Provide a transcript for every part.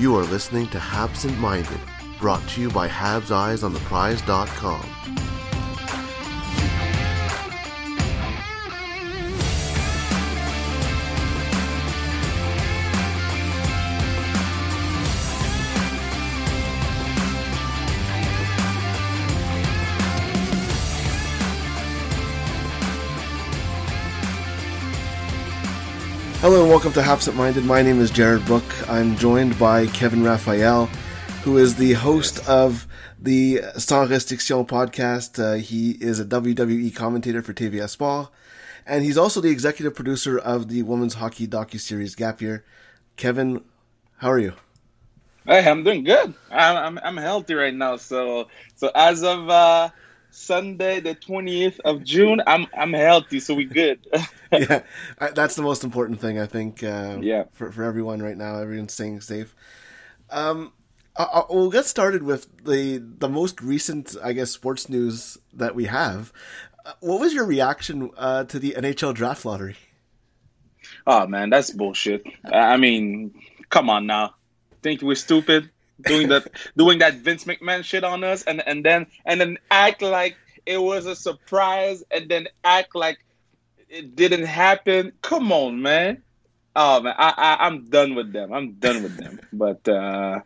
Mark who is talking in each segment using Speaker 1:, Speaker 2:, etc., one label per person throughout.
Speaker 1: You are listening to Habsent Minded, brought to you by Habs Hello and welcome to Habsent Minded. My name is Jared Book. I'm joined by Kevin Raphael, who is the host of the Sans Restriction podcast. Uh, he is a WWE commentator for TVA Sport, and he's also the executive producer of the women's hockey docu-series Gap Year. Kevin, how are you?
Speaker 2: Hey, I'm doing good. I'm, I'm I'm healthy right now. So so as of uh, Sunday, the 20th of June, I'm I'm healthy. So we good.
Speaker 1: yeah, that's the most important thing I think. Uh,
Speaker 2: Yeah.
Speaker 1: for for everyone right now, everyone's staying safe. Um, I, I, we'll get started with the the most recent, I guess, sports news that we have. Uh, what was your reaction uh, to the NHL draft lottery?
Speaker 2: oh man, that's bullshit. I mean, come on now. Think we're stupid doing that doing that Vince McMahon shit on us, and and then and then act like it was a surprise, and then act like it didn't happen. Come on, man. Oh man, I, I I'm done with them. I'm done with them. But uh,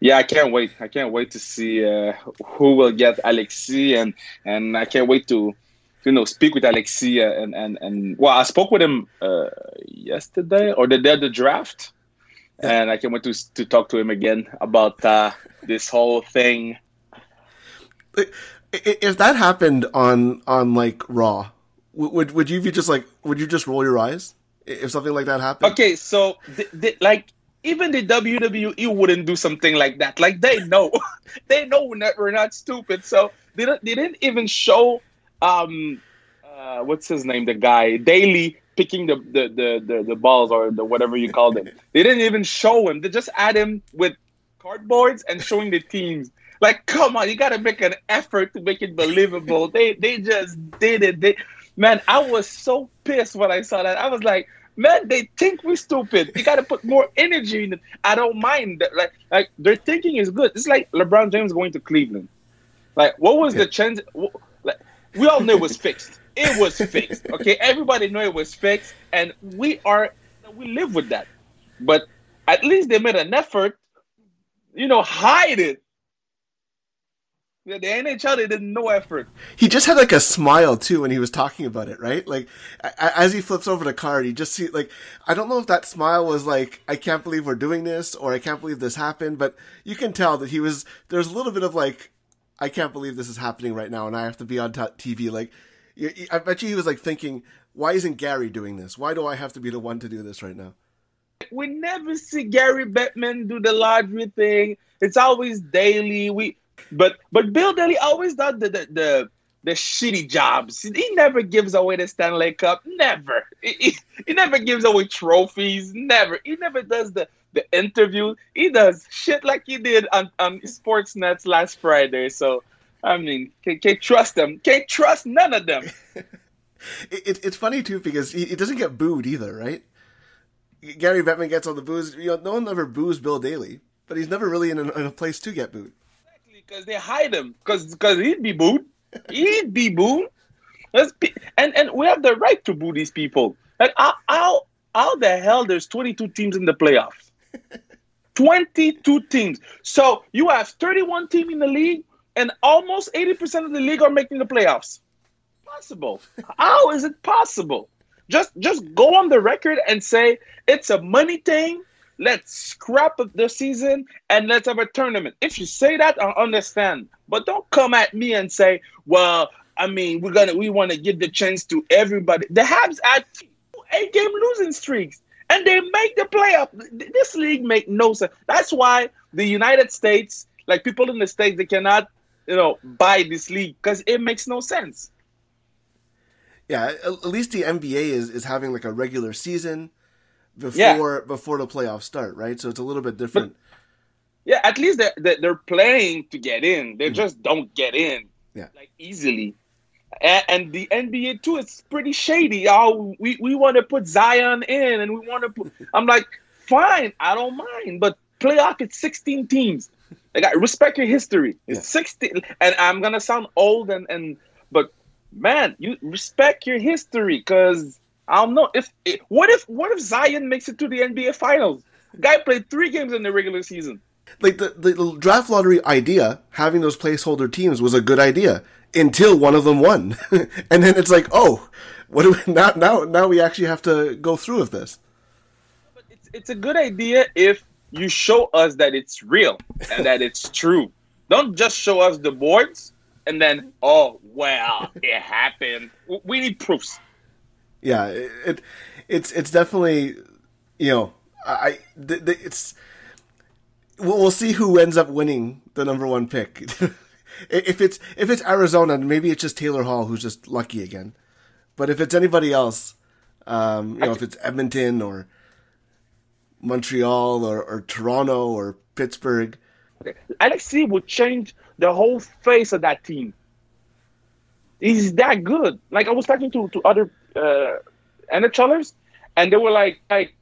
Speaker 2: yeah, I can't wait. I can't wait to see uh, who will get Alexi, and and I can't wait to you know speak with Alexi and and and well, I spoke with him uh, yesterday or the day of the draft, and I can't wait to to talk to him again about uh, this whole thing.
Speaker 1: If that happened on on like Raw, would would you be just like would you just roll your eyes if something like that happened?
Speaker 2: Okay, so th- th- like even the WWE wouldn't do something like that. Like they know, they know we're not, we're not stupid. So they don't, they didn't even show um uh, what's his name, the guy Daly picking the the, the the the balls or the whatever you call them. They didn't even show him. They just add him with cardboards and showing the teams. Like, come on, you got to make an effort to make it believable. they they just did it. They man, I was so pissed when I saw that. I was like, man, they think we're stupid. You got to put more energy in it. I don't mind that. Like, like their thinking is good. It's like LeBron James going to Cleveland. Like, what was the chance? Like, we all knew it was fixed. It was fixed. Okay, everybody knew it was fixed, and we are we live with that. But at least they made an effort. You know, hide it. The NHL they did no effort.
Speaker 1: He just had like a smile too when he was talking about it, right? Like as he flips over the card, he just see like I don't know if that smile was like I can't believe we're doing this or I can't believe this happened, but you can tell that he was there's a little bit of like I can't believe this is happening right now and I have to be on t- TV. Like I bet you he was like thinking, why isn't Gary doing this? Why do I have to be the one to do this right now?
Speaker 2: we never see Gary Bettman do the lottery thing. It's always Daly. We but but Bill Daly always does the the the, the shitty jobs. He never gives away the Stanley Cup. Never. He, he, he never gives away trophies. Never. He never does the the interview. He does shit like he did on on Sportsnet's last Friday. So I mean, can't, can't trust them. Can't trust none of them.
Speaker 1: It, it, it's funny too because he, he doesn't get booed either, right? Gary Bettman gets all the boos. You know, no one ever boos Bill Daly, but he's never really in a, in a place to get booed.
Speaker 2: Exactly, because they hide him because because he'd be booed. He'd be booed. Let's be, and and we have the right to boo these people. Like how how, how the hell there's 22 teams in the playoffs? 22 teams. So you have 31 team in the league, and almost 80% of the league are making the playoffs. Possible? How is it possible? Just just go on the record and say it's a money thing. Let's scrap the season and let's have a tournament. If you say that, I understand. But don't come at me and say, "Well, I mean, we're gonna we want to give the chance to everybody." The Habs had eight game losing streaks, and they make the playoff. This league make no sense. That's why the United States, like people in the states, they cannot, you know, buy this league because it makes no sense.
Speaker 1: Yeah, at least the NBA is, is having like a regular season before
Speaker 2: Yeah.
Speaker 1: before the playoffs start, right? So it's a little bit different.
Speaker 2: Yeah, at least they're, they're, playing to get in. They mm-hmm. just don't get in
Speaker 1: Yeah.
Speaker 2: like easily. And, and the NBA too, it's pretty shady. Oh, we, we want to put Zion in, and we want to put. I'm like, fine, I don't mind, but playoff it's 16 teams. Like, I respect your history. It's 16, and I'm gonna sound old, and and but man, you respect your history because I don't know if it, what if what if Zion makes it to the NBA Finals? Guy played three games in the regular season.
Speaker 1: like the, the draft lottery idea, having those placeholder teams was a good idea until one of them won, and then it's like, oh, what do we now? Now, now we actually have to go through with this.
Speaker 2: It's it's a good idea if you show us that it's real and that it's true. Don't just show us the boards and then oh well it happened. We need proofs.
Speaker 1: Yeah, it, it it's it's definitely you know I th- th- it's we'll, we'll see who ends up winning the number one pick. if it's if it's Arizona, maybe it's just Taylor Hall who's just lucky again. But if it's anybody else, um, you know, if it's Edmonton or Montreal or, or Toronto or Pittsburgh,
Speaker 2: Alexi would change the whole face of that team. He's that good. Like I was talking to to other uh, NHLers, and they were like, like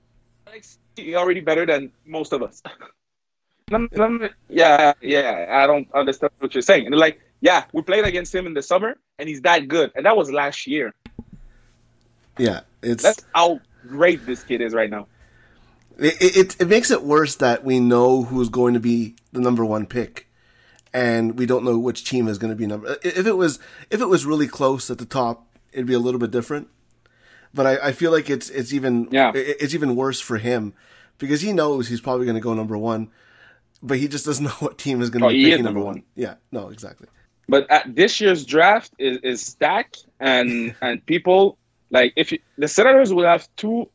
Speaker 2: Alexi already better than most of us. Yeah, yeah, I don't understand what you're saying. And they're like, yeah, we played against him in the summer, and he's that good, and that was last year.
Speaker 1: yeah, it's
Speaker 2: That's how great this kid is right now.
Speaker 1: It, it it makes it worse that we know who's going to be the number one pick, and we don't know which team is going to be number. If it was if it was really close at the top, it'd be a little bit different. But I, I feel like it's it's even
Speaker 2: Yeah.
Speaker 1: it- it's even worse for him because he knows he's probably going to go number one, but he just doesn't know what team is going to
Speaker 2: Oh,
Speaker 1: be picking number one.
Speaker 2: one.
Speaker 1: Yeah, no, exactly.
Speaker 2: But at this year's draft is, is stacked, and and people like if you, the Senators will have two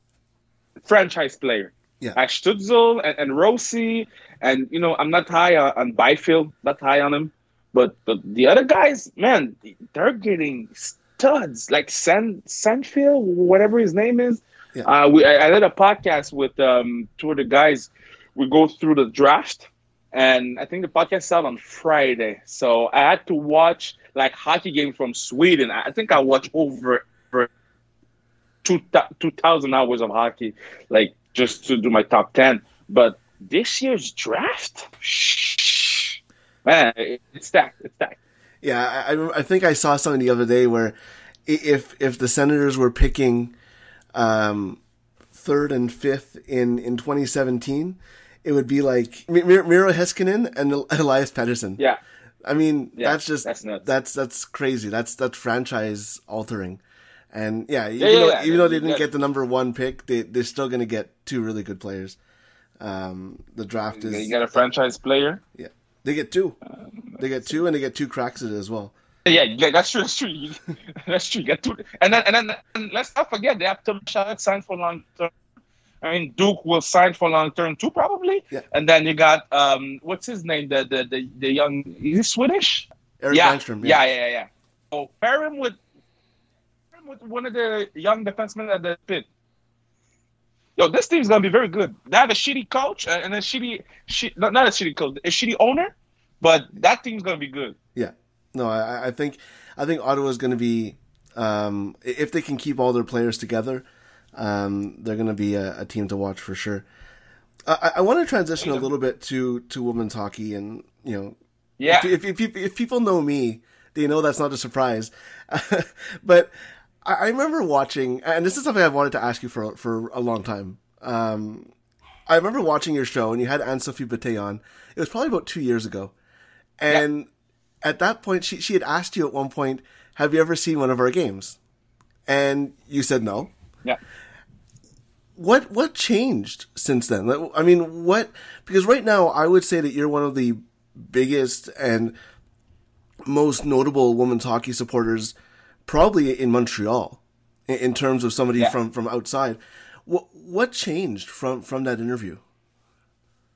Speaker 2: franchise player,
Speaker 1: Yeah.
Speaker 2: like Stützle and, and Rossi, and you know I'm not high on, on Byfield, not high on him, but but the other guys, man, they're getting studs like San Sanfield, whatever his name is.
Speaker 1: Yeah.
Speaker 2: Uh, we I, I did a podcast with um, two of the guys. We go through the draft, and I think the podcast out on Friday. So I had to watch like hockey game from Sweden. I think I watched over, over two two thousand hours of hockey, like just to do my top ten. But this year's draft, shh, man, it's stacked. It's stacked.
Speaker 1: Yeah, I, I- think I saw something the other day where if if the Senators were picking um, third and fifth in, in 2017, it would be like Mi- Mi- Miro Heiskanen and Elias Pettersson.
Speaker 2: Yeah,
Speaker 1: I mean,
Speaker 2: Yeah,
Speaker 1: that's just
Speaker 2: that's nuts.
Speaker 1: that's that's crazy. That's that's franchise altering. And yeah, even,
Speaker 2: yeah,
Speaker 1: though,
Speaker 2: yeah.
Speaker 1: even though they didn't get the number one pick, they they're still going to get two really good players. Um, the draft is
Speaker 2: you got a franchise player.
Speaker 1: yeah, they get two, they get two, and they get two cracks at it as well.
Speaker 2: Yeah, yeah, that's true. That's true. That's true. You got two, and then and then and let's not forget they have Tom Shalek signed for long term. I mean, Duke will sign for long term too, probably.
Speaker 1: Yeah.
Speaker 2: And then you got um, what's his name? The the the, the young is he Swedish?
Speaker 1: Eric
Speaker 2: yeah.
Speaker 1: Langstrom,
Speaker 2: yeah, yeah, yeah, yeah. So pair him with with one of the young defensemen at the pit. Yo, this team's gonna be very good. They have a shitty coach and a shitty, shit, not, not a shitty coach, a shitty owner, but that team's gonna be good.
Speaker 1: Yeah. No, I, I think I think Ottawa's going to be um, if they can keep all their players together, um, they're going to be a, a team to watch for sure. I, I want to transition a little bit to to women's hockey, and you know,
Speaker 2: Yeah.
Speaker 1: if, if, if, if people know me, they know that's not a surprise. but I, I remember watching, and this is something I've wanted to ask you for for a long time. Um, I remember watching your show, and you had Anne Sophie Bettez on. It was probably about two years ago, and at that point, she she had asked you at one point, "Have you ever seen one of our games?" And you said no.
Speaker 2: Yeah.
Speaker 1: What what changed since then? I mean, what? Because right now, I would say that you're one of the biggest and most notable women's hockey supporters, probably in Montreal, in, terms of somebody
Speaker 2: Yeah.
Speaker 1: from from outside. What what changed from from that interview?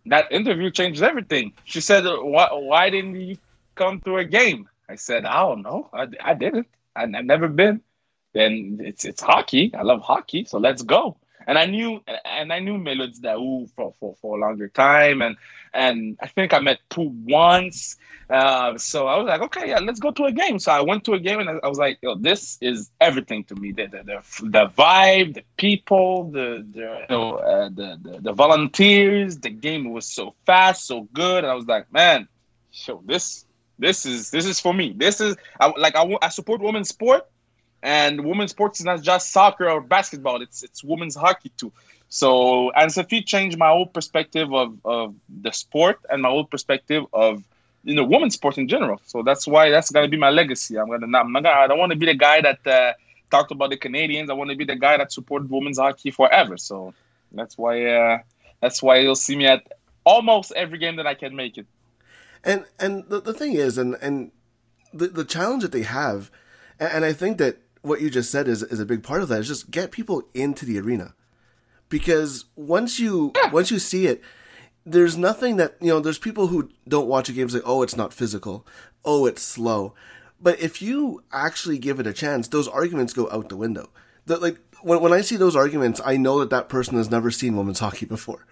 Speaker 2: That interview changed everything. She said, "Why why didn't you come to a game?" I said, "I don't know. I, I didn't. I, I've never been." Then it's it's hockey. I love hockey, so let's go. And I knew and I knew Melody Daoust for, for, for a longer time, and and I think I met Pooh once. Uh, so I was like, okay, yeah, let's go to a game. So I went to a game, and I, I was like, yo, this is everything to me. The the, the, the vibe, the people, the the you know, uh, the, the the volunteers. The game was so fast, so good. And I was like, man, so this this is this is for me. This is I, like I, I support women's sport and women's sports is not just soccer or basketball; it's it's women's hockey too. So Anne Sophie changed my whole perspective of, of the sport and my whole perspective of you know women's sport in general. So that's why that's gonna be my legacy. I'm gonna not, I'm not gonna I don't want to be the guy that uh, talked about the Canadiens. I want to be the guy that supported women's hockey forever. So that's why uh, that's why you'll see me at almost every game that I can make it.
Speaker 1: And and the, the thing is, and and the the challenge that they have, and, and I think that what you just said is is a big part of that. Is just get people into the arena. Because once you yeah. once you see it there's nothing that you know there's people who don't watch a game say oh it's not physical. Oh it's slow. But if you actually give it a chance those arguments go out the window. The, like when, when i see those arguments i know that that person has never seen women's hockey before.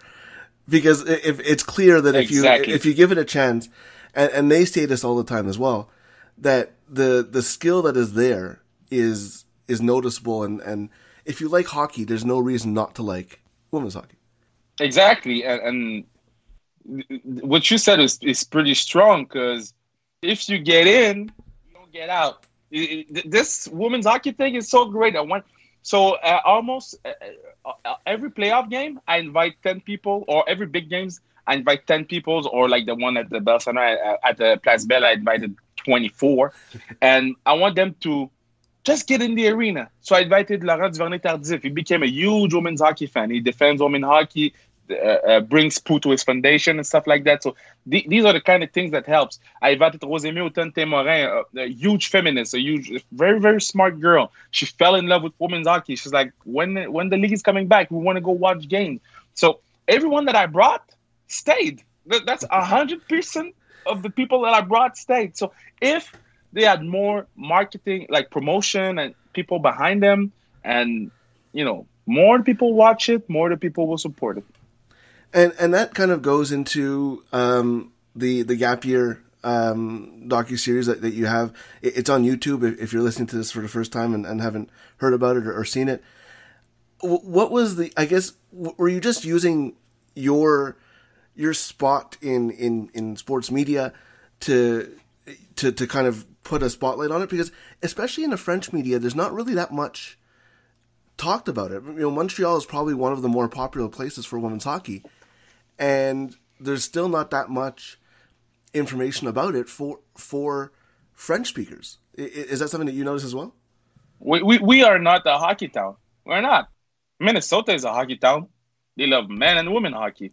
Speaker 1: Because if it's clear that if exactly. you if you give it a chance and, and they say this all the time as well that the the skill that is there is is noticeable and and if you like hockey, there's no reason not to like women's hockey.
Speaker 2: Exactly, and, and what you said is is pretty strong because if you get in, you don't get out. This women's hockey thing is so great. I want so uh, almost uh, uh, every playoff game, I invite ten people, or every big games, I invite ten people, or like the one at the Bell Center at, at the Place Bell, I invited twenty four, and I want them to just get in the arena. So I invited Laurent Duvernay Tardif. He became a huge women's hockey fan. He defends women hockey, uh, uh, brings Pooh to his foundation and stuff like that. So th- these are the kind of things that helps. I invited Rosemée Auton-Témorin, a, a huge feminist, a huge, very, very smart girl. She fell in love with women's hockey. She's like, when, when the league is coming back, we want to go watch games. So everyone that I brought stayed. That's 100% of the people that I brought stayed. So if they had more marketing, like promotion and people behind them, and you know, more people watch it, more the people will support it.
Speaker 1: And and that kind of goes into um, the the gap year um, docu series that, that you have. It's on YouTube if you're listening to this for the first time and, and haven't heard about it or, or seen it. What was the? I guess were you just using your your spot in in in sports media to to to kind of put a spotlight on it because especially in the French media, there's not really that much talked about it. You know, Montreal is probably one of the more popular places for women's hockey, and there's still not that much information about it for for French speakers. Is that something that you notice as well?
Speaker 2: We, we, we are not a hockey town. We're not. Minnesota is a hockey town. They love men and women hockey.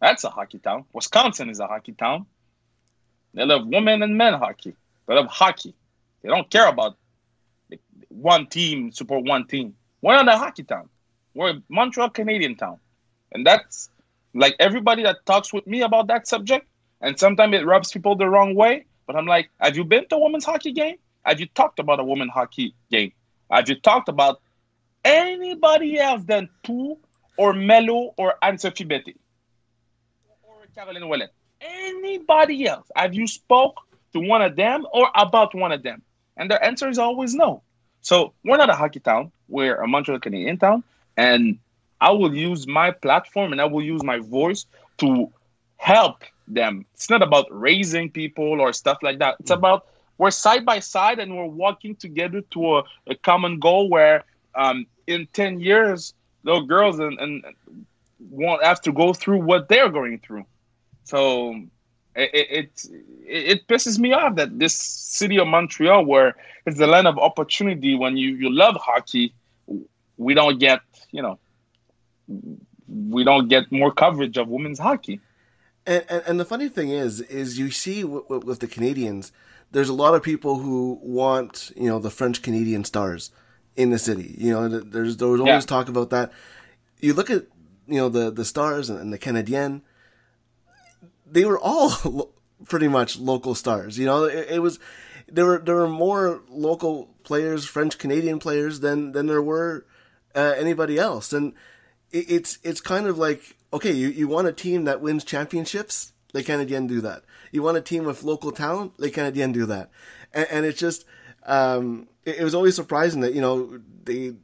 Speaker 2: That's a hockey town. Wisconsin is a hockey town. They love women and men hockey. They love hockey. They don't care about one team support one team. We're not a hockey town. We're a Montreal Canadien town, and that's like everybody that talks with me about that subject. And sometimes it rubs people the wrong way. But I'm like, have you been to a women's hockey game? Have you talked about a women's hockey game? Have you talked about anybody else than Pooh or Melo or Anne Sophie Bettez or Caroline Ouellette? Anybody else? Have you spoke to one of them or about one of them? And their answer is always no. So we're not a hockey town. We're a Montreal Canadien town. And I will use my platform and I will use my voice to help them. It's not about raising people or stuff like that. It's about we're side by side and we're walking together to a, a common goal where um, in 10 years, little girls and, and won't have to go through what they're going through. So it, it, it pisses me off that this city of Montreal, where it's the land of opportunity, when you you love hockey, we don't get you know we don't get more coverage of women's hockey.
Speaker 1: And, and, and the funny thing is, is you see with, with the Canadiens, there's a lot of people who want you know the French Canadian stars in the city. You know, there's there was always yeah. talk about that. you look at you know the the stars and, and the Canadiens, they were all lo- pretty much local stars. You know, it, it was there were there were more local players, French Canadian players than than there were uh, anybody else, and it, it's it's kind of like okay, you, you want a team that wins championships, Les Canadiens do that. You want a team with local talent, Les Canadiens do that, and, and it's just um, it, it was always surprising that you know they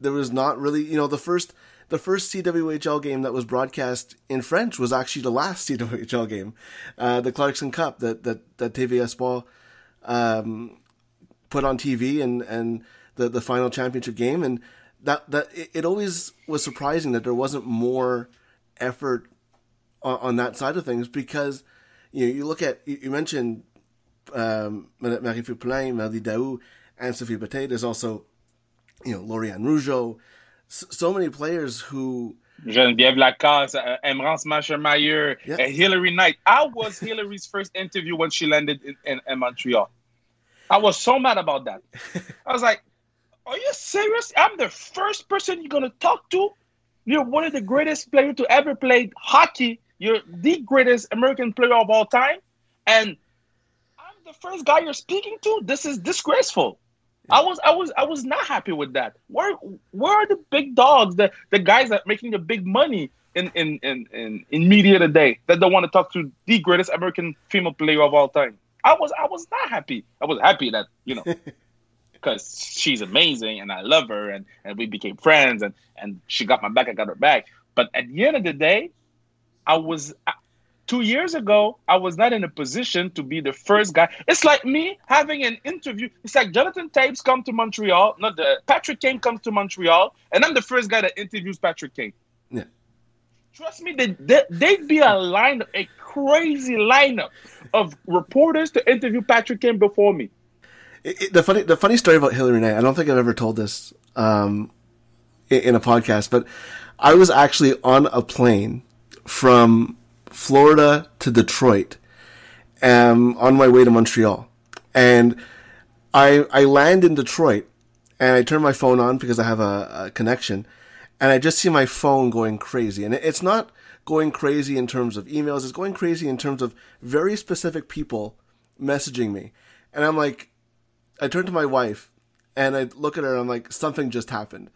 Speaker 1: there was not really you know the first the first CWHL game that was broadcast in French was actually the last CWHL game, uh, the Clarkson Cup that that that TVA Sport um, put on TV and and the the final championship game and that that it, it always was surprising that there wasn't more effort on, on that side of things because you know, you look at you, you mentioned um, Marie-Philip Poulin, Mardi Daoust, Anne Sophie Bettez. There's also you know Lauriane Rougeau, so, so many players who
Speaker 2: Geneviève Lacasse, uh, Emrance Machermeyer,
Speaker 1: Yeah.
Speaker 2: uh, Hilary Knight. I was Hilary's first interview when she landed in, in, in Montreal. I was so mad about that. I was like, Are you serious? I'm the first person you're going to talk to? You're one of the greatest players to ever play hockey. You're the greatest American player of all time. And I'm the first guy you're speaking to? This is disgraceful. I was I was I was not happy with that. Where where are the big dogs, the the guys that making the big money in in in in, in media today that don't want to talk to the greatest American female player of all time? I was I was not happy. I was happy that you know because she's amazing and I love her and and we became friends and and she got my back, I got her back. But at the end of the day, I was two years ago, I was not in a position to be the first guy. It's like me having an interview. It's like Jonathan Toews come to Montreal, not the Patrick Kane comes to Montreal, and I'm the first guy that interviews Patrick Kane.
Speaker 1: Yeah.
Speaker 2: Trust me, they, they, they'd be a lineup, a crazy lineup of reporters to interview Patrick Kane before me.
Speaker 1: It, it- the funny the funny story about Hilary Knight. I don't think I've ever told this um, in, in a podcast, but I was actually on a plane from Florida to Detroit, um, on my way to Montreal, and I I land in Detroit, and I turn my phone on because I have a, a connection, and I just see my phone going crazy, and it's not going crazy in terms of emails. It's going crazy in terms of very specific people messaging me, and I'm like. I turn to my wife and I look at her and I'm like, something just happened.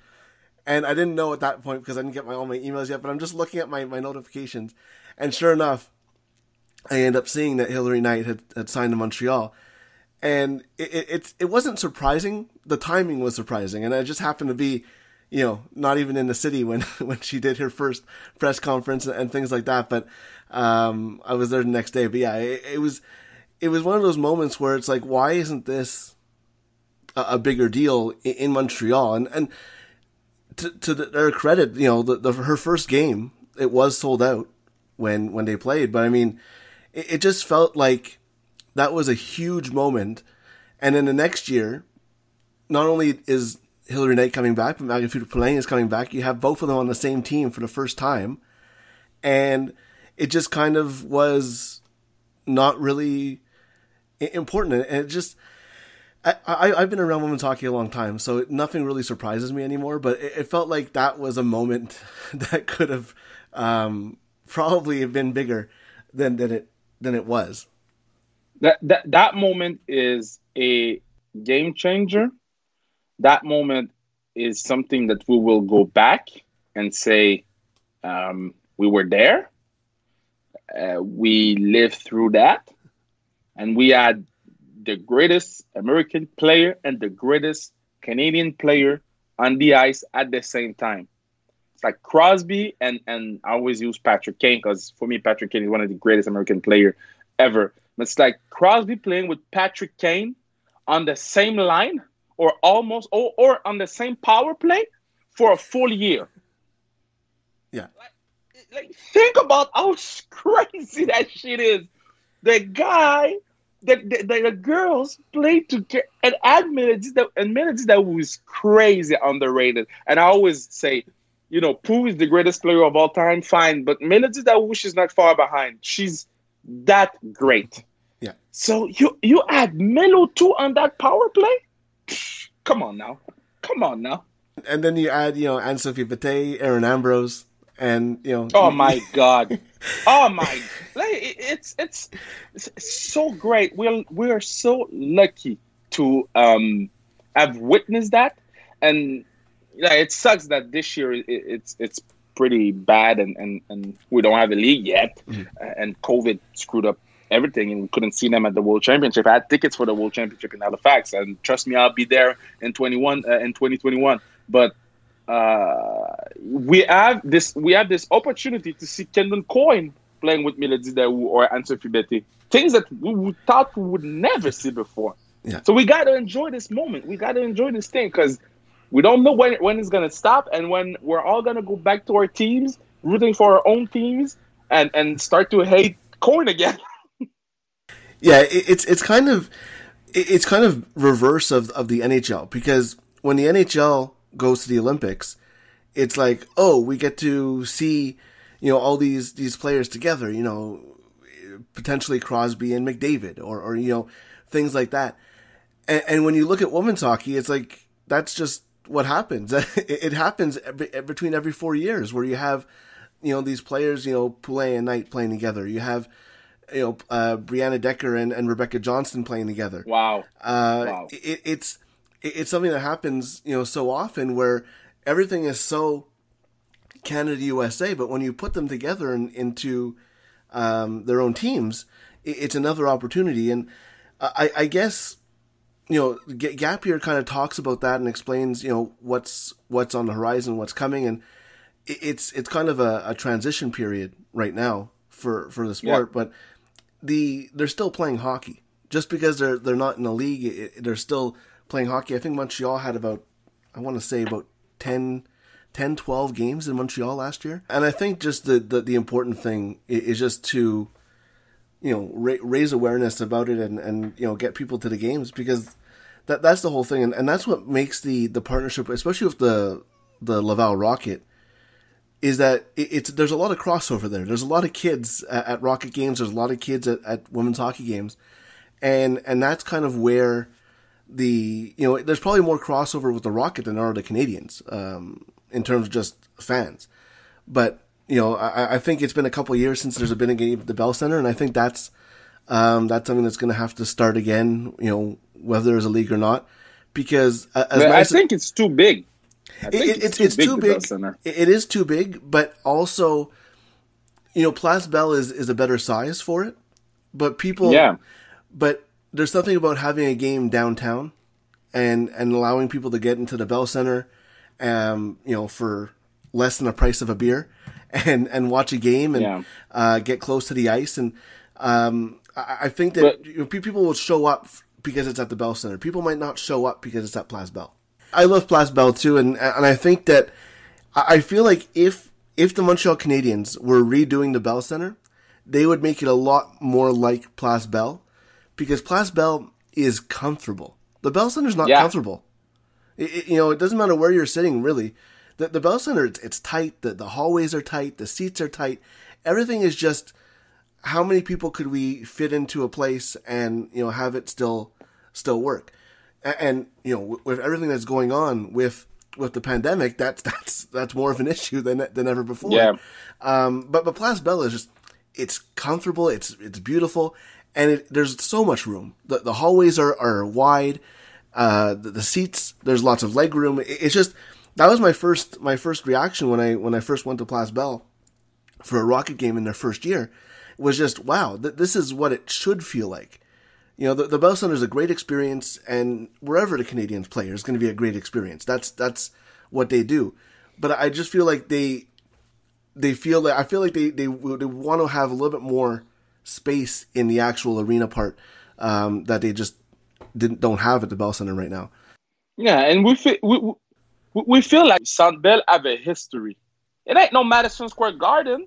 Speaker 1: And I didn't know at that point because I didn't get my all my emails yet, but I'm just looking at my, my notifications. And sure enough, I end up seeing that Hilary Knight had, had signed to Montreal. And it, it, it, wasn't surprising. The timing was surprising. And I just happened to be, you know, not even in the city when, when she did her first press conference and things like that. But, um, I was there the next day. But yeah, it, it was, it was one of those moments where it's like, why isn't this, a, a bigger deal in, in Montreal. And and to, to their credit, you know, the, the, her first game it was sold out when when they played. But I mean, it, it just felt like that was a huge moment. And then the next year, not only is Hilary Knight coming back, but Marie-Philip is coming back. You have both of them on the same team for the first time, and it just kind of was not really important. And it just I, I I've been around women's hockey a long time, so nothing really surprises me anymore. But it, it felt like that was a moment that could have um, probably have been bigger than than it than it was.
Speaker 2: that that that moment is a game changer. That moment is something that we will go back and say um, we were there. Uh, we lived through that, and we had the greatest American player and the greatest Canadian player on the ice at the same time. It's like Crosby and and I always use Patrick Kane because for me Patrick Kane is one of the greatest American player ever. But it's like Crosby playing with Patrick Kane on the same line or almost or, or on the same power play for a full year.
Speaker 1: Yeah.
Speaker 2: Like think about how crazy that shit is. The guy the, the, the, girls played together and add minutes that and minutes that was crazy underrated. And I always say, you know, Pooh is the greatest player of all time, fine, but that wish is not far behind. She's that great.
Speaker 1: Yeah.
Speaker 2: So you you add Melo too on that power play? Psh, Come on now. Come on now.
Speaker 1: And then you add, you know, Anne Sophie Bettez, Erin Ambrose, and you know.
Speaker 2: Oh my god! Oh my! Like it's it's it's so great. We're we're so lucky to um have witnessed that, and yeah, it sucks that this year it, it's it's pretty bad, and and and we don't have a league yet, mm-hmm. and COVID screwed up everything, and we couldn't see them at the World Championship. I had tickets for the World Championship in Halifax, and trust me, I'll be there in twenty one uh, in twenty twenty one. But uh, we have this we have this opportunity to see Kendall Coyne playing with Melody Daoust or Anne-Sophie Bettez. Things that we, we thought we would never see before.
Speaker 1: Yeah.
Speaker 2: So we got to enjoy this moment. We got to enjoy this thing because we don't know when when it's gonna stop and when we're all gonna go back to our teams, rooting for our own teams, and and start to hate Coyne again.
Speaker 1: yeah, it's it's kind of it's kind of reverse of of the NHL because when the NHL goes to the Olympics, it's like, oh, we get to see, you know, all these these players together, you know, potentially Crosby and McDavid, or or you know, things like that. And, and when you look at women's hockey, it's like that's just what happens. it happens between every four years, where you have, you know, these players, you know, Poulin and Knight playing together. You have, you know, uh, Brianna Decker and, and Rebecca Johnston playing together.
Speaker 2: Wow.
Speaker 1: Uh, wow. It, it's it's something that happens, you know, so often where everything is so Canada USA, but when you put them together in, into um, their own teams, it, it's another opportunity. And I, I guess you know Gap year kind of talks about that and explains you know what's what's on the horizon, what's coming, and it's it's kind of a, a transition period right now for for the sport, yeah. but the they're still playing hockey just because they're they're not in the league. It, they're still playing hockey. I think Montreal had about, I want to say about 10, 10, 12 games in Montreal last year. And I think just the, the, the important thing is just to, you know, ra- raise awareness about it and, and, you know, get people to the games because that, that's the whole thing. And, and that's what makes the, the partnership, especially with the, the Laval Rocket, is that it's there's a lot of crossover there. There's a lot of kids at, at Rocket games. There's a lot of kids at, at women's hockey games, and and that's kind of where the you know there's probably more crossover with the Rocket than there are the Canadiens um, in terms of just fans. But you know, I, I think it's been a couple years since there's been a game at the Bell Center, and I think that's um, that's something that's going to have to start again. You know, whether there's a league or not, because uh,
Speaker 2: as I think it's too big.
Speaker 1: It, it's, it's, too it's big. Too big. It is too big, but also, you know, Place Bell is is a better size for it. But people,
Speaker 2: yeah.
Speaker 1: But there's something about having a game downtown and and allowing people to get into the Bell Center, um, you know, for less than the price of a beer, and and watch a game and yeah. uh, get close to the ice. And um, I, I, think that but, you know, people will show up because it's at the Bell Center. People might not show up because it's at Place Bell. I love Place Bell too, and and I think that I feel like if if the Montreal Canadiens were redoing the Bell Center, they would make it a lot more like Place Bell because Place Bell is comfortable. The Bell Center's not yeah. comfortable. It, it, you know, it doesn't matter where you're sitting, really. The, the Bell Center, it's, it's tight. The, the hallways are tight. The seats are tight. Everything is just how many people could we fit into a place and you know have it still still work. And, you know, with, with everything that's going on with with the pandemic, that's that's that's more of an issue than than ever before.
Speaker 2: Yeah.
Speaker 1: Um, but but Place Bell is just it's comfortable. It's it's beautiful, and it, there's so much room. The, the hallways are, are wide. Uh, the, the, seats, there's lots of leg room. It, it's just, that was my first, my first reaction when I, when I first went to Place Bell for a Rocket game in their first year was just, wow, th- this is what it should feel like. You know, the, the Bell Center is a great experience and wherever the Canadiens play is going to be a great experience. That's, that's what they do. But I just feel like they, they feel that, I feel like they, they, they want to have a little bit more, space in the actual arena part um, that they just didn't don't have at the Bell Center right now.
Speaker 2: Yeah, and we feel we, we feel like Bell have a history. It ain't no Madison Square Garden.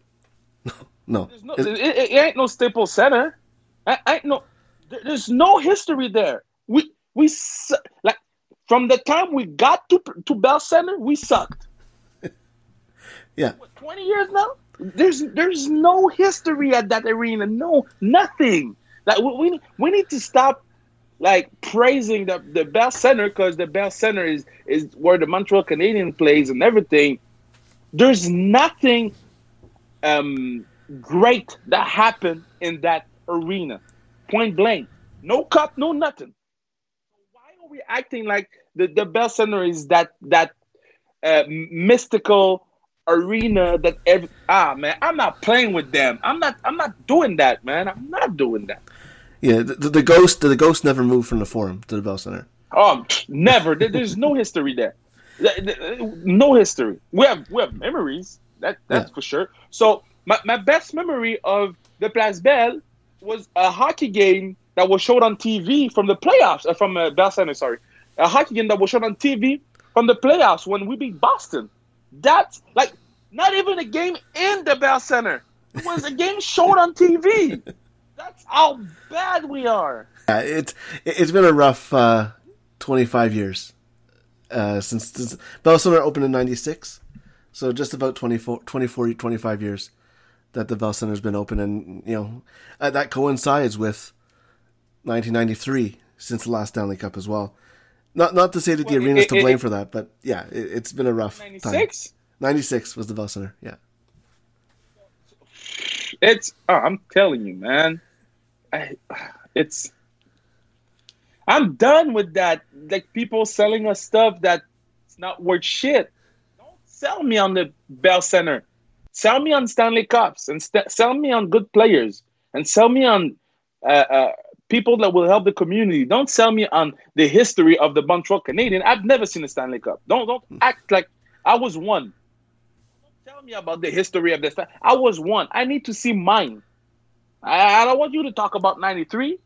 Speaker 1: No,
Speaker 2: no it, it, ain't no Staples Center. I, ain't no. There's no history there. We we like from the time we got to to Bell Center, we sucked.
Speaker 1: yeah,
Speaker 2: what, twenty years now. There's there's no history at that arena. No, nothing. Like we we need to stop like praising the the Bell Center because the Bell Center is is where the Montreal Canadien plays and everything. There's nothing um, great that happened in that arena, point blank. No cup, no nothing. Why are we acting like the, the Bell Center is that that uh, mystical arena that every ah man? I'm not playing with them. I'm not. I'm not doing that, man. I'm not doing that.
Speaker 1: Yeah, the, the ghost the ghost never moved from the forum to the Bell Center.
Speaker 2: Um, never. There's no history there. Th- th- No history. We have we have memories. That that's
Speaker 1: Yeah.
Speaker 2: for sure. So my, my best memory of the Place Bell was a hockey game that was showed on TV from the playoffs uh, from uh, Bell Center. Sorry, a hockey game that was shown on TV from the playoffs when we beat Boston. That's like not even a game in the Bell Center. It was a game shown on TV. That's how bad we are.
Speaker 1: Yeah, it's it's been a rough uh, 25 years uh, since, since Bell Center opened in 96. So just about 24, 24, 25 years that the Bell Center's been open. And, you know, uh, that coincides with 1993 since the last Stanley Cup as well. Not not to say that the
Speaker 2: Well,
Speaker 1: arena's
Speaker 2: it-
Speaker 1: to blame
Speaker 2: it-
Speaker 1: for that, but yeah, it, it's been a rough time.
Speaker 2: 96?
Speaker 1: 96 was the Bell Center, yeah.
Speaker 2: It's oh, I'm telling you, man. I, it's I'm done with that. Like people selling us stuff that's not worth shit. Don't sell me on the Bell Center. Sell me on Stanley Cups and st- sell me on good players and sell me on uh, uh, people that will help the community. Don't sell me on the history of the Montreal Canadien. I've never seen a Stanley Cup. Don't don't act like I was one. Don't tell me about the history of this. I was one. I need to see mine. I, I don't want you to talk about 93.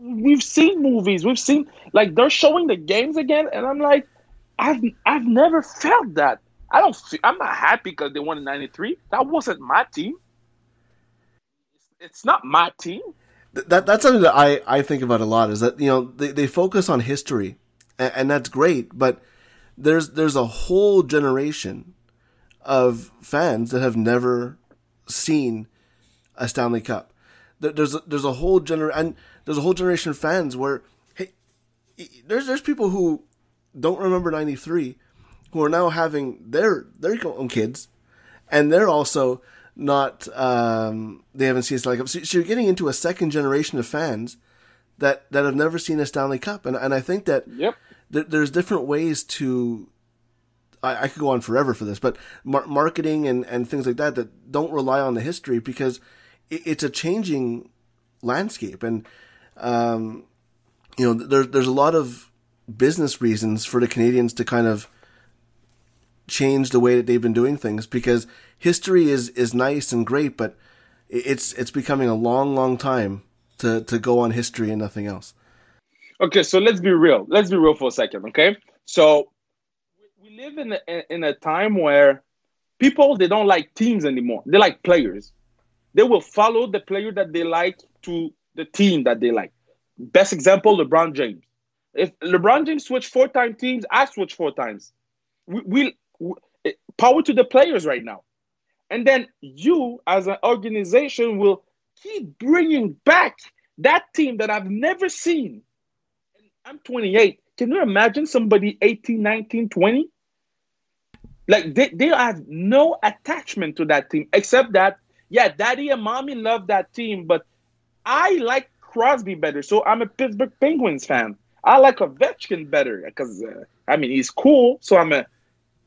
Speaker 2: We've seen movies. We've seen like they're showing the games again, and I'm like, I've I've never felt that. I don't. Feel, I'm not happy because they won in '93. That wasn't my team. It's not my team.
Speaker 1: That that's something that I, I think about a lot is that you know they, they focus on history and, and that's great but there's there's a whole generation of fans that have never seen a Stanley Cup There- there's a, there's a whole gener and there's a whole generation of fans where hey there's there's people who don't remember 93 who are now having their their own kids and they're also not um, they haven't seen a Stanley Cup. So, so you're getting into a second generation of fans that that have never seen a Stanley Cup, and and I think that
Speaker 2: Yep.
Speaker 1: there, there's different ways to. I, I could go on forever for this, but mar- marketing and, and things like that that don't rely on the history because it, it's a changing landscape, and um, you know there's there's a lot of business reasons for the Canadiens to kind of change the way that they've been doing things because history is is nice and great, but it's it's becoming a long, long time to to go on history and nothing else.
Speaker 2: Okay, so let's be real. Let's be real for a second, okay? So we live in a, in a time where people they don't like teams anymore. They like players. They will follow the player that they like to the team that they like. Best example, LeBron James. If LeBron James switched four time teams, I switch four times. We, we power to the players right now. And then you, as an organization, will keep bringing back that team that I've never seen. I'm 28. Can you imagine somebody 18, 19, 20? Like they, they have no attachment to that team except that, yeah, daddy and mommy love that team, but I like Crosby better. So I'm a Pittsburgh Penguins fan. I like Ovechkin better because, uh, I mean, he's cool. So I'm a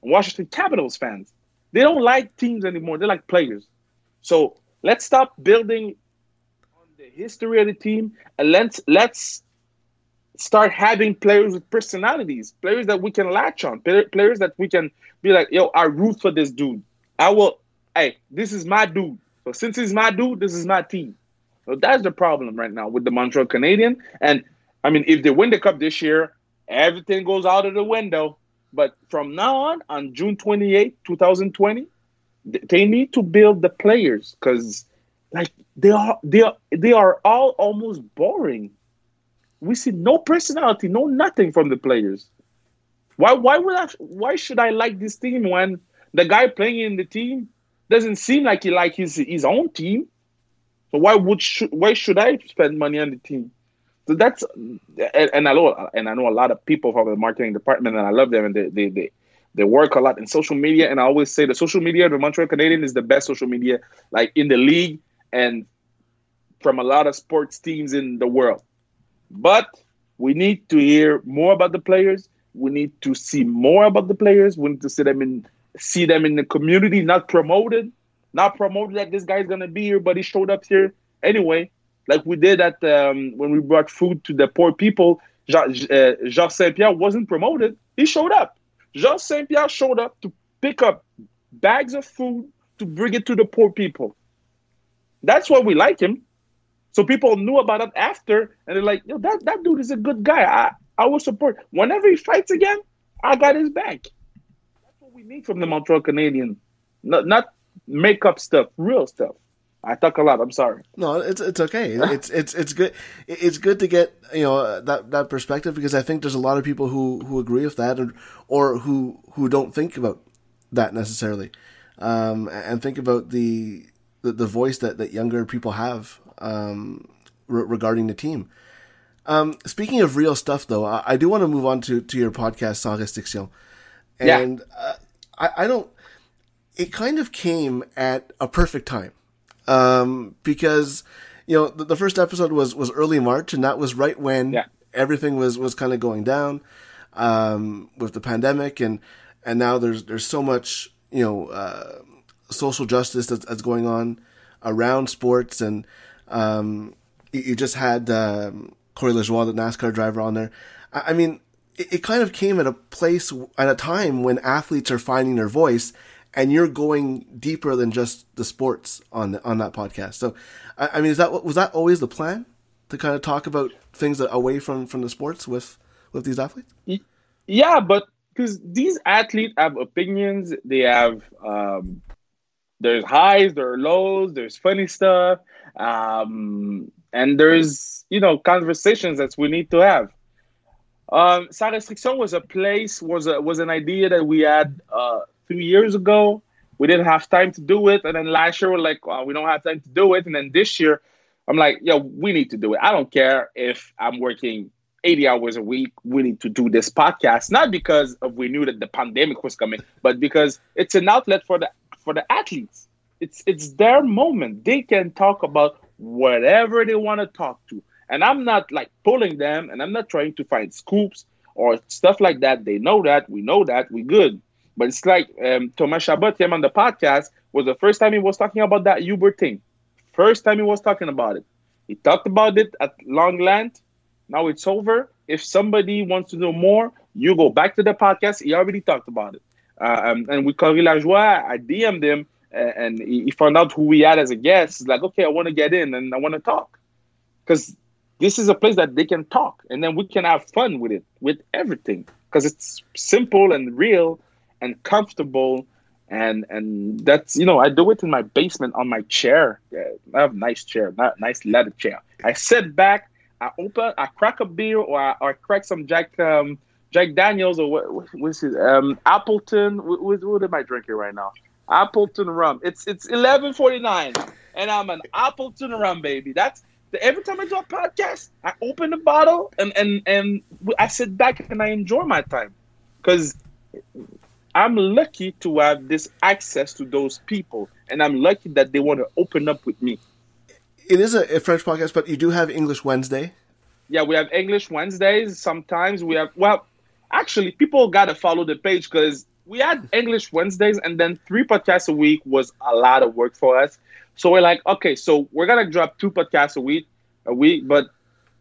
Speaker 2: Washington Capitals fans. They don't like teams anymore. They like players. So let's stop building on the history of the team and let's let's start having players with personalities, players that we can latch on, players that we can be like, yo, I root for this dude. I will, hey, this is my dude. So since he's my dude, this is my team. So that's the problem right now with the Montreal Canadien. And I mean, if they win the cup this year, everything goes out of the window. But from now on, on June 28, 2020, they need to build the players because like they are they are they are all almost boring. We see no personality, no nothing from the players. Why why would I why should I like this team when the guy playing in the team doesn't seem like he like his his own team? So why would sh- why should I spend money on the team? So that's and, and I know and I know a lot of people from the marketing department, and I love them, and they they they, they work a lot in social media. And I always say the social media, the Montreal Canadien is the best social media like in the league and from a lot of sports teams in the world. But we need to hear more about the players. We need to see more about the players. We need to see them in see them in the community, not promoted, not promoted that this guy's gonna be here, but he showed up here anyway like we did at um, when we brought food to the poor people. Jean, uh, Saint Pierre wasn't promoted; he showed up. Jean Saint Pierre showed up to pick up bags of food to bring it to the poor people. That's why we like him. So people knew about it after, and they're like, "Yo, that that dude is a good guy. I I will support. Whenever he fights again, I got his back." That's what we need from the Montreal Canadien, not not make up stuff, real stuff. I talk a lot. I'm sorry.
Speaker 1: No, it's it's okay. it's it's it's good. It's good to get you know that that perspective because I think there's a lot of people who who agree with that or or who who don't think about that necessarily, um, and think about the the, the voice that that younger people have um, re- regarding the team. Um, speaking of real stuff, though, I, I, do want to move on to, to your podcast, Sans Restriction. And yeah. uh, I, I don't, it kind of came at a perfect time um, because you know the, the, first episode was was early March, and that was right when
Speaker 2: yeah.
Speaker 1: everything was was kind of going down um, with the pandemic, and and now there's there's so much you know uh, social justice that's, that's, going on around sports, and um, you, you, just had um, Corey LaJoie, the NASCAR driver, on there. I, I mean, it, it kind of came at a place at a time when athletes are finding their voice and you're going deeper than just the sports on the, on that podcast. So, I, I mean, is that was that always the plan to kind of talk about things that away from from the sports with with these athletes?
Speaker 2: Yeah, but because these athletes have opinions, they have um, there's highs, there are lows, there's funny stuff, um, and there's you know conversations that we need to have. Um, Restriction was a place was a, was an idea that we had uh, three years ago. We didn't have time to do it. And then last year, we're like, well, we don't have time to do it. And then this year, I'm like, yo, we need to do it. I don't care if I'm working 80 hours a week. We need to do this podcast, not because of we knew that the pandemic was coming, but because it's an outlet for the for the athletes. It's it's their moment. They can talk about whatever they want to talk to. And I'm not like pulling them and I'm not trying to find scoops or stuff like that. They know that. We know that. We good. But it's like um, Thomas Chabot came on the podcast was the first time he was talking about that Uber thing. First time he was talking about it. He talked about it at long length. Now it's over. If somebody wants to know more, you go back to the podcast. He already talked about it. Uh, um, and with Corey LaJoie, I DM'd him and he found out who we had as a guest. He's like, okay, I want to get in and I want to talk. Because this is a place that they can talk and then we can have fun with it, with everything. Because it's simple and real and comfortable and and that's you know I do it in my basement on my chair. I have a nice chair, not nice leather chair. I sit back, I open, I crack a beer or I, or I crack some Jack um, Jack Daniels or what what's it um Appleton. What, what am I drinking right now? Appleton rum. It's it's eleven forty nine, and I'm an Appleton rum baby. That's the, every time I do a podcast, I open the bottle and and and I sit back and I enjoy my time because I'm lucky to have this access to those people, and I'm lucky that they want to open up with me.
Speaker 1: It is a, a French podcast, but you do have English Wednesday.
Speaker 2: Yeah, we have English Wednesdays. Sometimes we have well, actually, people gotta follow the page because we had English Wednesdays, and then three podcasts a week was a lot of work for us. So we're like, okay, so we're gonna drop two podcasts a week, a week, but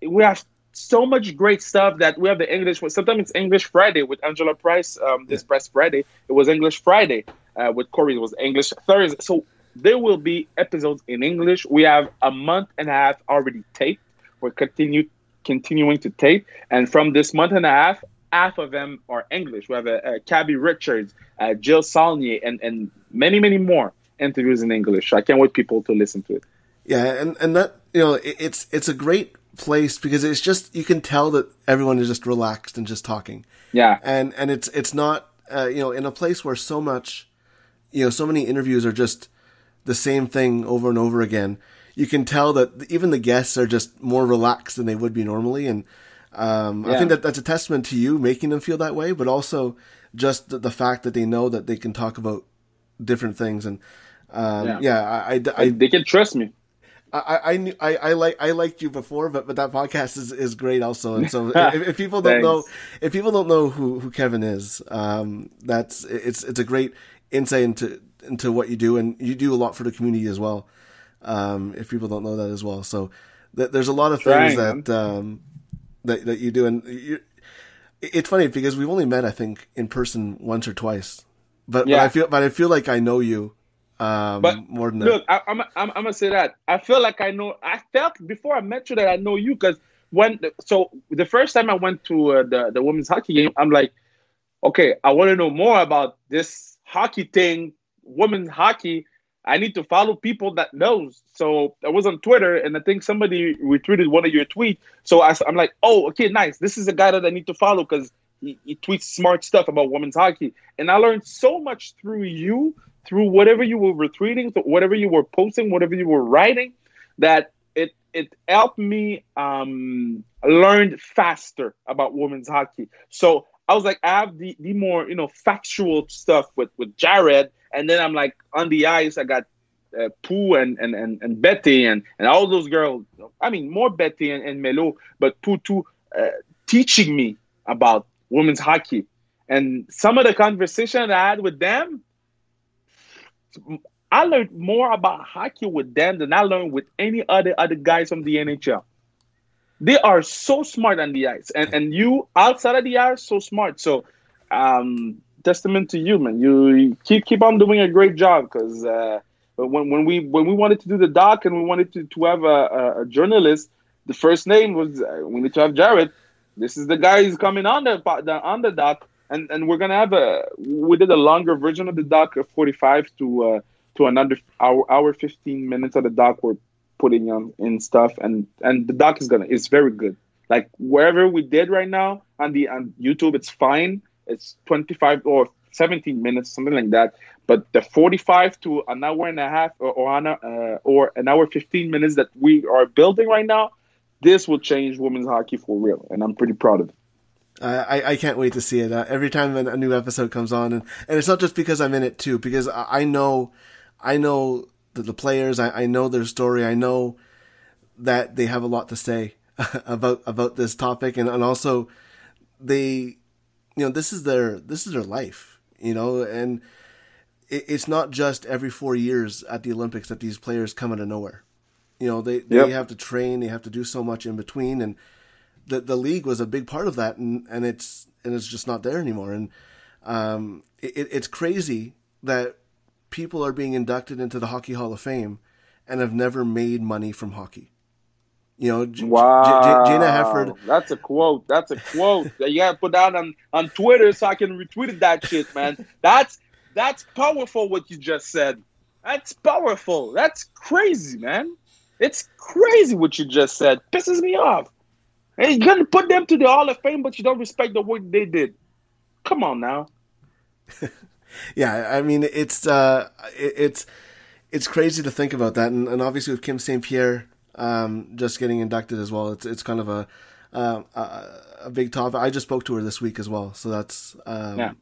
Speaker 2: we have so much great stuff that we have the English. Sometimes it's English Friday with Angela Price. Um, this yeah. press Friday, it was English Friday uh, with Corey. It was English Thursday. So there will be episodes in English. We have a month and a half already taped. We're continue continuing to tape, and from this month and a half, half of them are English. We have a, a Cabbie Richards, uh, Jill Saulnier, and and many many more interviews in English. I can't wait people to listen to it.
Speaker 1: Yeah, and and that you know it, it's it's a great place because it's just you can tell that everyone is just relaxed and just talking.
Speaker 2: Yeah,
Speaker 1: and and it's it's not uh, you know in a place where so much you know so many interviews are just the same thing over and over again. you can tell that even the guests are just more relaxed than they would be normally, and um, I think that that's a testament to you making them feel that way, but also just the, the fact that they know that they can talk about different things and. Um,
Speaker 2: Yeah.
Speaker 1: yeah, I, I, I,
Speaker 2: they can trust me.
Speaker 1: I, I, knew, I, I like I liked you before, but but that podcast is, is great also. And so if, if people don't know if people don't know who, who Kevin is, um, that's it's it's a great insight into into what you do, and you do a lot for the community as well. Um, if people don't know that as well, so th- there's a lot of things
Speaker 2: Trying,
Speaker 1: that um, that that you do, and you it's funny because we've only met I think in person once or twice, but,
Speaker 2: Yeah.
Speaker 1: but I feel but I feel like I know you um,
Speaker 2: But
Speaker 1: more than that.
Speaker 2: Look, I, I'm, I'm, I'm gonna say that I feel like I know. I felt before I met you that I know you because when so the first time I went to uh, the the women's hockey game, I'm like, okay, I want to know more about this hockey thing, women's hockey. I need to follow people that knows. So I was on Twitter, and I think somebody retweeted one of your tweets. So I, am like, oh, okay, nice. This is a guy that I need to follow because he, he tweets smart stuff about women's hockey, and I learned so much through you, through whatever you were retweeting, whatever you were posting, whatever you were writing, that it it helped me um, learn faster about women's hockey. So I was like, I have the, the more you know factual stuff with with Jared, and then I'm like on the ice, I got uh, Pooh and, and and and Betty and and all those girls. I mean, more Betty and, and Melo, but Pooh too, uh, teaching me about women's hockey. And some of the conversation I had with them, I learned more about hockey with them than I learned with any other other guys from the NHL. They are so smart on the ice, and and you outside of the ice so smart. So, um, testament to you, man. You keep keep on doing a great job because uh, when when we when we wanted to do the doc and we wanted to to have a, a, journalist, the first name was uh, we need to have Jared. This is the guy who's coming on the on the doc, and and we're gonna have a we did a longer version of the doc, forty five to uh, to another hour hour fifteen minutes of the doc we're putting on in stuff, and and the doc is gonna is very good. Like wherever we did right now on the on YouTube, it's fine. It's twenty five or seventeen minutes, something like that. But the forty five to an hour and a half or or an, uh, or an hour fifteen minutes that we are building right now, this will change women's hockey for real, and I'm pretty proud of it.
Speaker 1: I, I can't wait to see it. Uh, every time a, a new episode comes on, and, and it's not just because I'm in it too, because I, I know, I know the, the players, I, I know their story, I know that they have a lot to say about about this topic, and, and also they, you know, this is their this is their life, you know, and it, it's not just every four years at the Olympics that these players come out of nowhere. You know, they they
Speaker 2: Yep.
Speaker 1: have to train, they have to do so much in between, and the the league was a big part of that, and, and it's and it's just not there anymore. And um, it, it's crazy that people are being inducted into the Hockey Hall of Fame and have never made money from hockey. You know, J- J- J- Jayna Hefford.
Speaker 2: That's a quote. That's a quote. That you gotta put that on, on Twitter so I can retweet that shit, man. That's that's powerful what you just said. That's powerful. That's crazy, man. It's crazy what you just said. Pisses me off. And you're gonna put them to the Hall of Fame, but you don't respect the work they did. Come on now.
Speaker 1: Yeah, I mean, it's uh, it, it's it's crazy to think about that, and, and obviously with Kim St. Pierre um, just getting inducted as well, it's it's kind of a um, a, a big topic. I just spoke to her this week as well, so that's um,
Speaker 2: Yeah.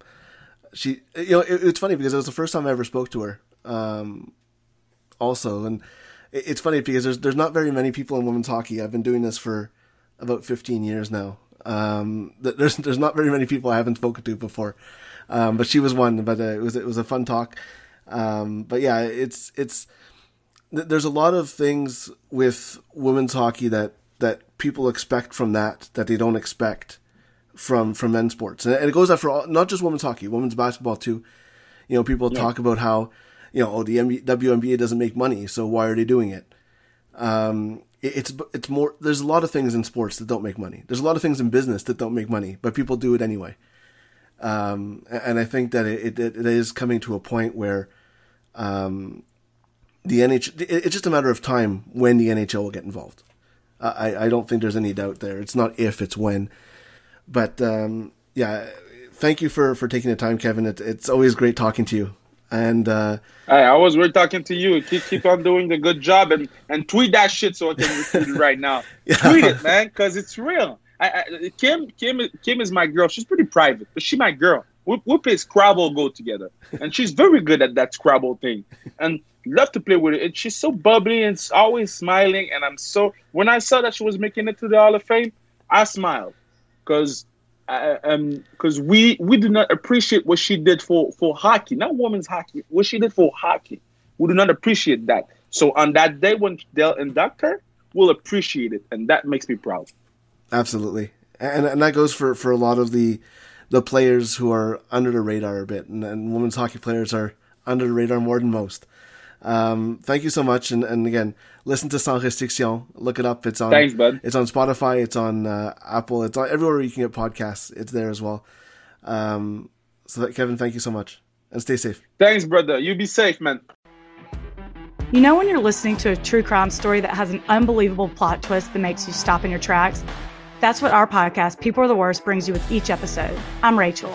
Speaker 1: she. You know, it, it's funny because it was the first time I ever spoke to her. Um, also, and it, it's funny because there's there's not very many people in women's hockey. I've been doing this for about 15 years now. Um, there's there's not very many people I haven't spoken to before, um, but she was one. But uh, it was it was a fun talk. Um, but yeah, it's it's there's a lot of things with women's hockey that that people expect from that that they don't expect from from men's sports, and, it goes out for all, not just women's hockey, women's basketball too. You know, people talk about how you know, oh, the WNBA doesn't make money, so why are they doing it? Um, it- it's it's more. There's a lot of things in sports that don't make money. There's a lot of things in business that don't make money, but people do it anyway. Um, and I think that it, it, it is coming to a point where um, the nhl It's just a matter of time when the NHL will get involved. I, I don't think there's any doubt there. It's not if, it's when. But um, yeah, thank you for, for taking the time, Kevin. It, it's always great talking to you. And uh,
Speaker 2: Hey, I was we're talking to you. Keep keep on doing the good job and and tweet that shit so I can retweet it right now.
Speaker 1: Yeah.
Speaker 2: Tweet it, man, because it's real. I, I, Kim Kim Kim is my girl. She's pretty private, but she my girl. We, we play Scrabble Go together, and she's very good at that Scrabble thing, and love to play with it. And she's so bubbly and always smiling. And I'm so when I saw that she was making it to the Hall of Fame, I smiled because um because we we do not appreciate what she did for for hockey, not women's hockey. What she did for hockey, we do not appreciate that. So on that day when they'll induct her, we'll appreciate it, and that makes me proud.
Speaker 1: Absolutely, and and that goes for for a lot of the the players who are under the radar a bit, and, and women's hockey players are under the radar more than most. Um, thank you so much, and, and again, listen to Sans Restriction. Look it up. It's on.
Speaker 2: Thanks, bud.
Speaker 1: It's on Spotify. It's on uh, Apple. It's on everywhere you can get podcasts. It's there as well. Um, so that, Kevin, thank you so much, and stay safe.
Speaker 2: Thanks, brother. You be safe, man.
Speaker 3: You know, when you're listening to a true crime story that has an unbelievable plot twist that makes you stop in your tracks? That's what our podcast, People Are the Worst, brings you with each episode. I'm Rachel.